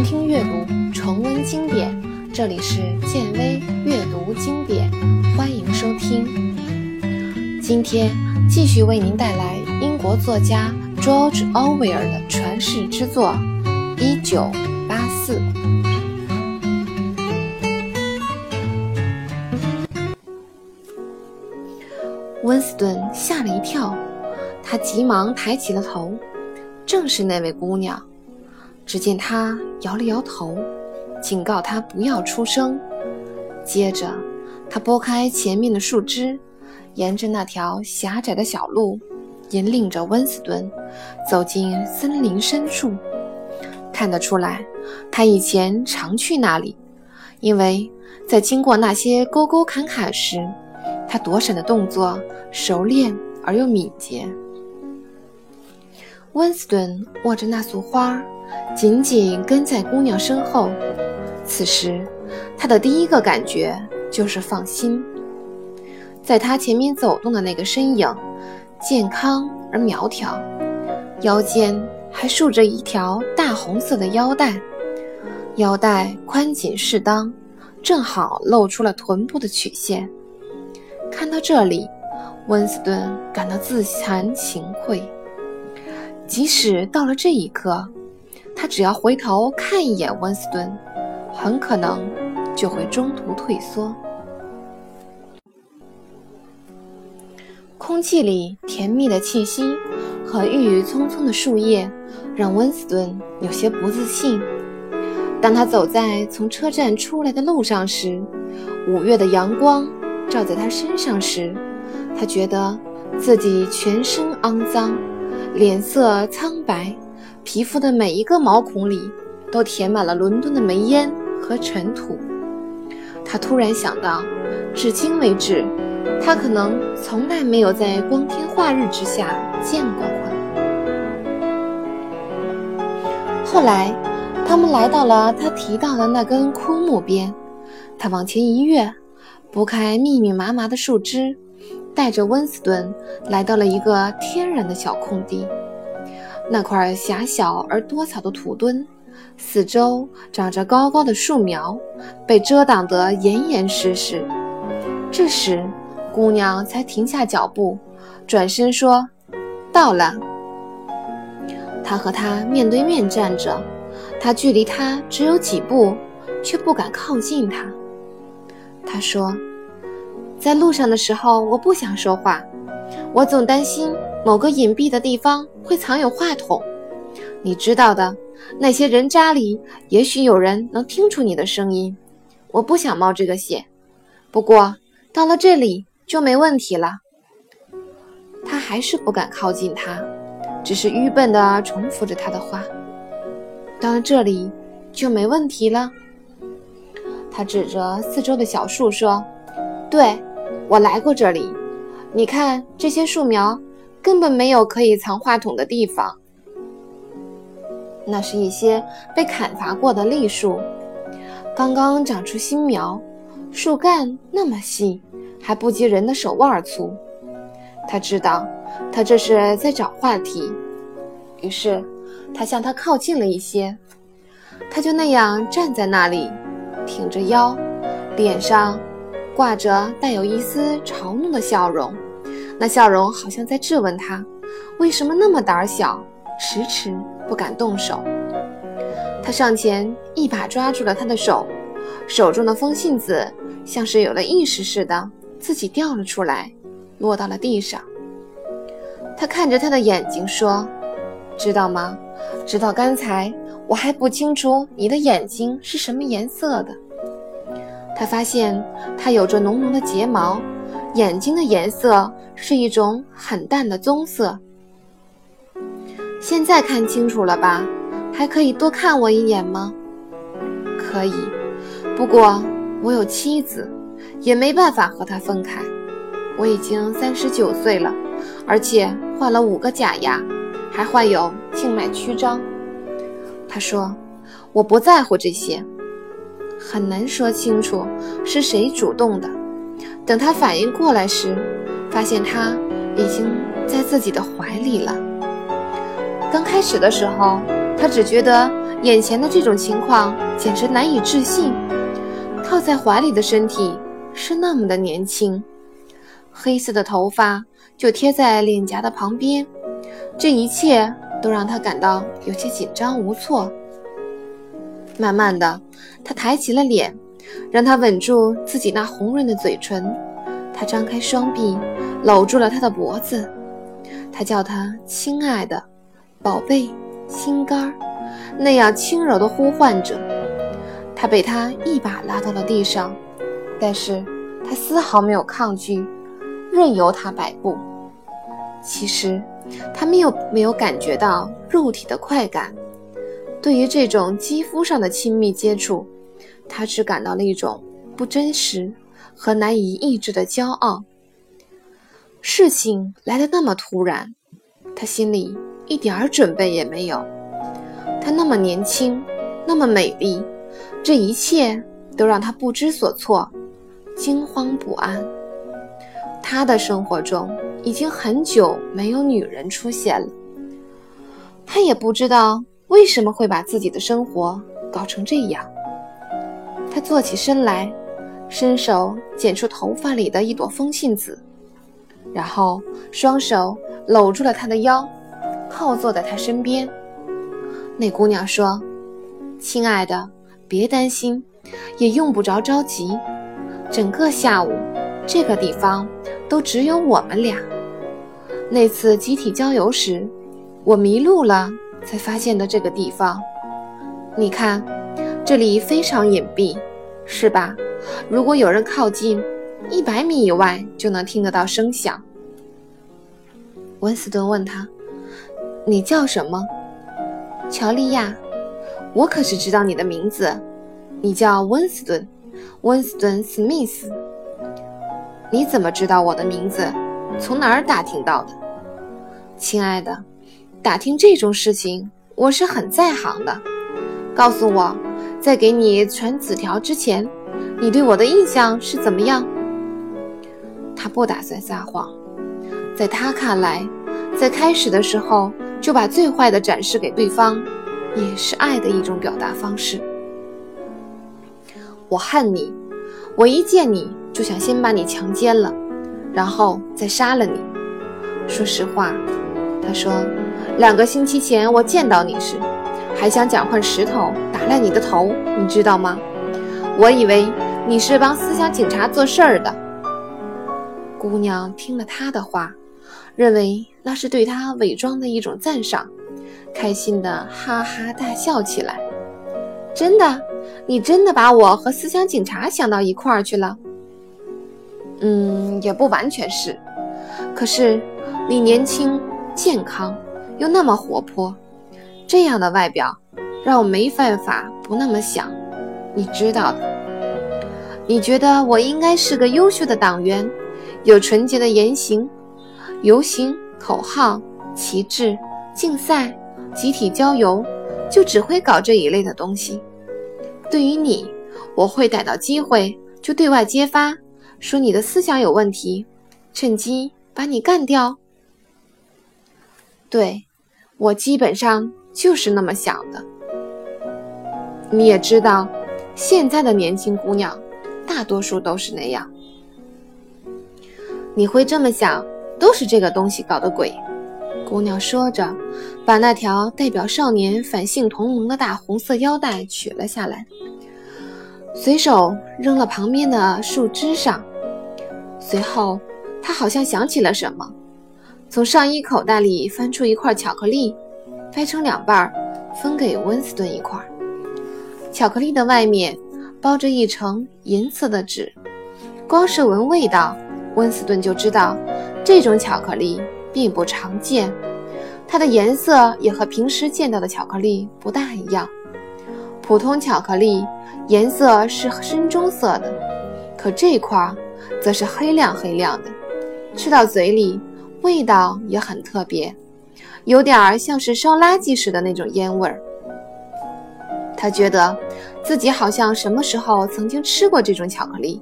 聆听阅读，重温经典。这里是建威阅读经典，欢迎收听。今天继续为您带来英国作家 George Orwell 的传世之作《一九八四》。温斯顿吓了一跳，他急忙抬起了头，正是那位姑娘。只见他摇了摇头，警告他不要出声。接着，他拨开前面的树枝，沿着那条狭窄的小路，引领着温斯顿走进森林深处。看得出来，他以前常去那里，因为在经过那些沟沟坎坎时，他躲闪的动作熟练而又敏捷。温斯顿握着那束花。紧紧跟在姑娘身后，此时他的第一个感觉就是放心。在他前面走动的那个身影，健康而苗条，腰间还束着一条大红色的腰带，腰带宽紧适当，正好露出了臀部的曲线。看到这里，温斯顿感到自惭形秽。即使到了这一刻。他只要回头看一眼温斯顿，很可能就会中途退缩。空气里甜蜜的气息和郁郁葱葱的树叶让温斯顿有些不自信。当他走在从车站出来的路上时，五月的阳光照在他身上时，他觉得自己全身肮脏，脸色苍白。皮肤的每一个毛孔里都填满了伦敦的煤烟和尘土。他突然想到，至今为止，他可能从来没有在光天化日之下见过花。后来，他们来到了他提到的那根枯木边，他往前一跃，拨开密密麻麻的树枝，带着温斯顿来到了一个天然的小空地。那块狭小而多草的土墩，四周长着高高的树苗，被遮挡得严严实实。这时，姑娘才停下脚步，转身说：“到了。”他和他面对面站着，他距离他只有几步，却不敢靠近他。他说：“在路上的时候，我不想说话，我总担心。”某个隐蔽的地方会藏有话筒，你知道的。那些人渣里，也许有人能听出你的声音。我不想冒这个险，不过到了这里就没问题了。他还是不敢靠近他，只是愚笨地重复着他的话。到了这里就没问题了。他指着四周的小树说：“对，我来过这里。你看这些树苗。”根本没有可以藏话筒的地方。那是一些被砍伐过的栗树，刚刚长出新苗，树干那么细，还不及人的手腕粗。他知道，他这是在找话题，于是他向他靠近了一些。他就那样站在那里，挺着腰，脸上挂着带有一丝嘲弄的笑容。那笑容好像在质问他，为什么那么胆小，迟迟不敢动手。他上前一把抓住了他的手，手中的风信子像是有了意识似的，自己掉了出来，落到了地上。他看着他的眼睛说：“知道吗？直到刚才，我还不清楚你的眼睛是什么颜色的。”他发现他有着浓浓的睫毛。眼睛的颜色是一种很淡的棕色。现在看清楚了吧？还可以多看我一眼吗？可以，不过我有妻子，也没办法和她分开。我已经三十九岁了，而且换了五个假牙，还患有静脉曲张。他说：“我不在乎这些。”很难说清楚是谁主动的。等他反应过来时，发现他已经在自己的怀里了。刚开始的时候，他只觉得眼前的这种情况简直难以置信。靠在怀里的身体是那么的年轻，黑色的头发就贴在脸颊的旁边，这一切都让他感到有些紧张无措。慢慢的，他抬起了脸，让他吻住自己那红润的嘴唇。他张开双臂，搂住了他的脖子。他叫他亲爱的宝贝心肝儿，那样轻柔的呼唤着。他被他一把拉到了地上，但是他丝毫没有抗拒，任由他摆布。其实他没有没有感觉到肉体的快感，对于这种肌肤上的亲密接触，他只感到了一种不真实和难以抑制的骄傲。事情来得那么突然，他心里一点儿准备也没有。她那么年轻，那么美丽。这一切都让他不知所措，惊慌不安。他的生活中已经很久没有女人出现了，他也不知道为什么会把自己的生活搞成这样。他坐起身来，伸手捡出头发里的一朵风信子，然后双手搂住了他的腰，靠坐在他身边。那姑娘说：“亲爱的。”别担心，也用不着着急。整个下午，这个地方都只有我们俩。那次集体郊游时，我迷路了，才发现的这个地方。你看，这里非常隐蔽，是吧？如果有人靠近，一百米以外就能听得到声响。温斯顿问他：“你叫什么？”乔利亚。我可是知道你的名字，你叫温斯顿，温斯顿·史密斯。你怎么知道我的名字？从哪儿打听到的？亲爱的，打听这种事情我是很在行的。告诉我，在给你传纸条之前，你对我的印象是怎么样？他不打算撒谎，在他看来，在开始的时候就把最坏的展示给对方。也是爱的一种表达方式。我恨你，我一见你就想先把你强奸了，然后再杀了你。说实话，他说，两个星期前我见到你时，还想捡块石头打烂你的头，你知道吗？我以为你是帮思想警察做事儿的。姑娘听了他的话，认为那是对他伪装的一种赞赏。开心的哈哈大笑起来。真的，你真的把我和思想警察想到一块儿去了？嗯，也不完全是。可是你年轻、健康，又那么活泼，这样的外表让我没办法不那么想。你知道的。你觉得我应该是个优秀的党员，有纯洁的言行，游行、口号、旗帜、竞赛。集体郊游就只会搞这一类的东西。对于你，我会逮到机会就对外揭发，说你的思想有问题，趁机把你干掉。对，我基本上就是那么想的。你也知道，现在的年轻姑娘大多数都是那样。你会这么想，都是这个东西搞的鬼。姑娘说着，把那条代表少年反性同盟的大红色腰带取了下来，随手扔了旁边的树枝上。随后，她好像想起了什么，从上衣口袋里翻出一块巧克力，掰成两半，分给温斯顿一块。巧克力的外面包着一层银色的纸，光是闻味道，温斯顿就知道这种巧克力。并不常见，它的颜色也和平时见到的巧克力不大一样。普通巧克力颜色是深棕色的，可这块则是黑亮黑亮的，吃到嘴里味道也很特别，有点儿像是烧垃圾时的那种烟味儿。他觉得自己好像什么时候曾经吃过这种巧克力，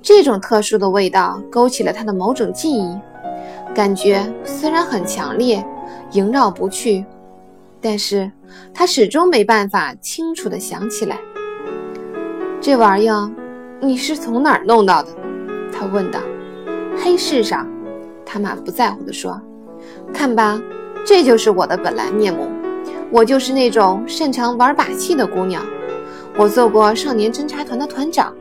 这种特殊的味道勾起了他的某种记忆。感觉虽然很强烈，萦绕不去，但是他始终没办法清楚地想起来。这玩意儿你是从哪儿弄到的？他问道。黑市上，他满不在乎地说：“看吧，这就是我的本来面目。我就是那种擅长玩把戏的姑娘。我做过少年侦察团的团长，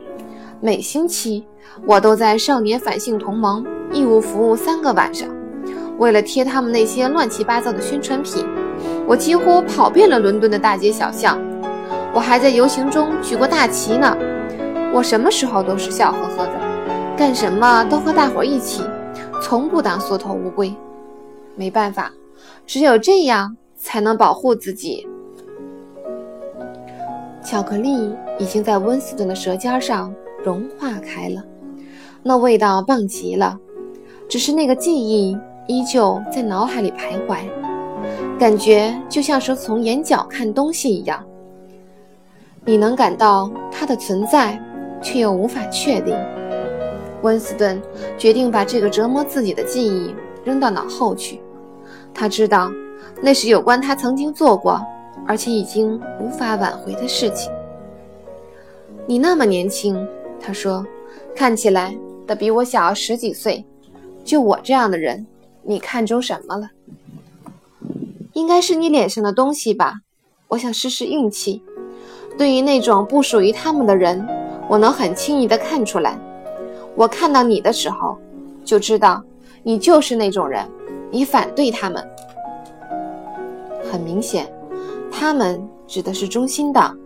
每星期我都在少年反性同盟义务服务三个晚上。为了贴他们那些乱七八糟的宣传品，我几乎跑遍了伦敦的大街小巷。我还在游行中举过大旗呢。我什么时候都是笑呵呵的。”干什么都和大伙一起，从不当缩头乌龟。没办法，只有这样才能保护自己。巧克力已经在温斯顿的舌尖上融化开了，那味道棒极了。只是那个记忆依旧在脑海里徘徊，感觉就像是从眼角看东西一样。你能感到它的存在，却又无法确定。温斯顿决定把这个折磨自己的记忆扔到脑后去。他知道，那是有关他曾经做过，而且已经无法挽回的事情。你那么年轻，他说，看起来得比我小十几岁。就我这样的人，你看中什么了？应该是你脸上的东西吧。我想试试运气。对于那种不属于他们的人，我能很轻易地看出来。我看到你的时候，就知道你就是那种人。你反对他们，很明显，他们指的是中心党。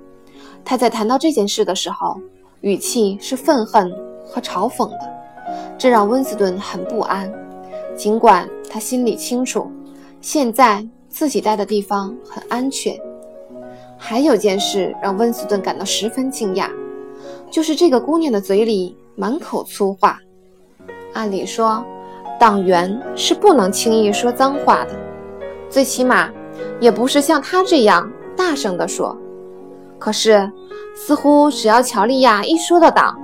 他在谈到这件事的时候，语气是愤恨和嘲讽的，这让温斯顿很不安。尽管他心里清楚，现在自己待的地方很安全。还有件事让温斯顿感到十分惊讶，就是这个姑娘的嘴里。满口粗话，按理说，党员是不能轻易说脏话的，最起码也不是像他这样大声地说。可是，似乎只要乔利亚一说到党，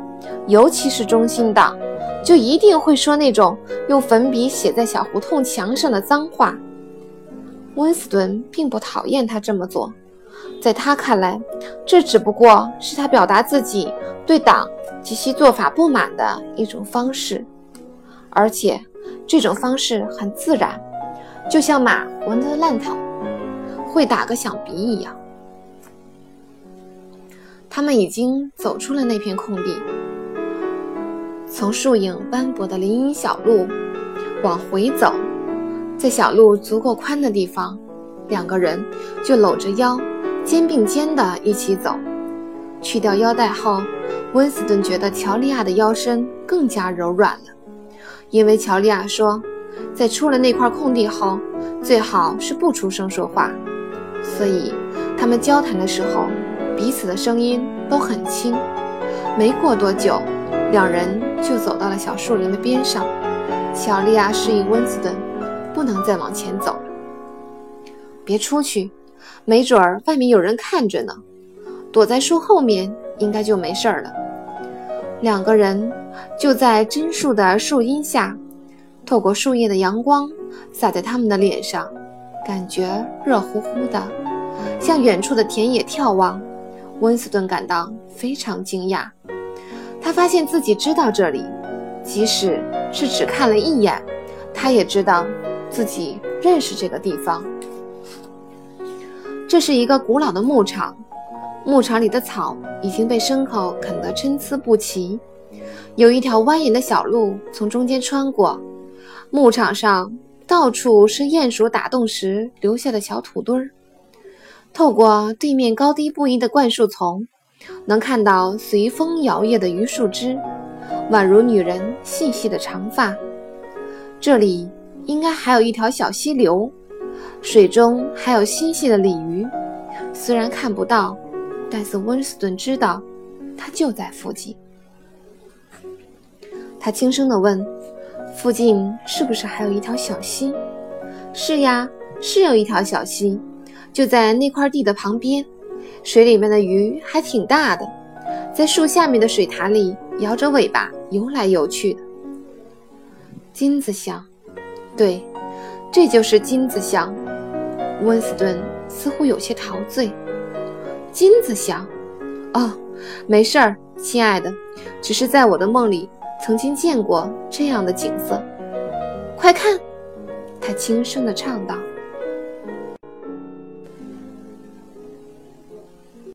尤其是中心党，就一定会说那种用粉笔写在小胡同墙上的脏话。温斯顿并不讨厌他这么做，在他看来，这只不过是他表达自己对党。及其做法不满的一种方式，而且这种方式很自然，就像马闻得烂草会打个响鼻一样。他们已经走出了那片空地，从树影斑驳的林荫小路往回走，在小路足够宽的地方，两个人就搂着腰，肩并肩的一起走。去掉腰带后。温斯顿觉得乔利亚的腰身更加柔软了，因为乔利亚说，在出了那块空地后，最好是不出声说话。所以他们交谈的时候，彼此的声音都很轻。没过多久，两人就走到了小树林的边上。乔利亚示意温斯顿不能再往前走了，别出去，没准儿外面有人看着呢。躲在树后面。应该就没事了。两个人就在榛树的树荫下，透过树叶的阳光洒在他们的脸上，感觉热乎乎的，向远处的田野眺望。温斯顿感到非常惊讶，他发现自己知道这里，即使是只看了一眼，他也知道自己认识这个地方。这是一个古老的牧场。牧场里的草已经被牲口啃得参差不齐，有一条蜿蜒的小路从中间穿过。牧场上到处是鼹鼠打洞时留下的小土堆儿。透过对面高低不一的灌树丛，能看到随风摇曳的榆树枝，宛如女人细细的长发。这里应该还有一条小溪流，水中还有嬉戏的鲤鱼，虽然看不到。但是温斯顿知道，他就在附近。他轻声地问：“附近是不是还有一条小溪？”“是呀，是有一条小溪，就在那块地的旁边。水里面的鱼还挺大的，在树下面的水潭里摇着尾巴游来游去的。”金子想，对，这就是金子乡。温斯顿似乎有些陶醉。金子想：“哦，没事儿，亲爱的，只是在我的梦里曾经见过这样的景色。快看！”他轻声地唱道。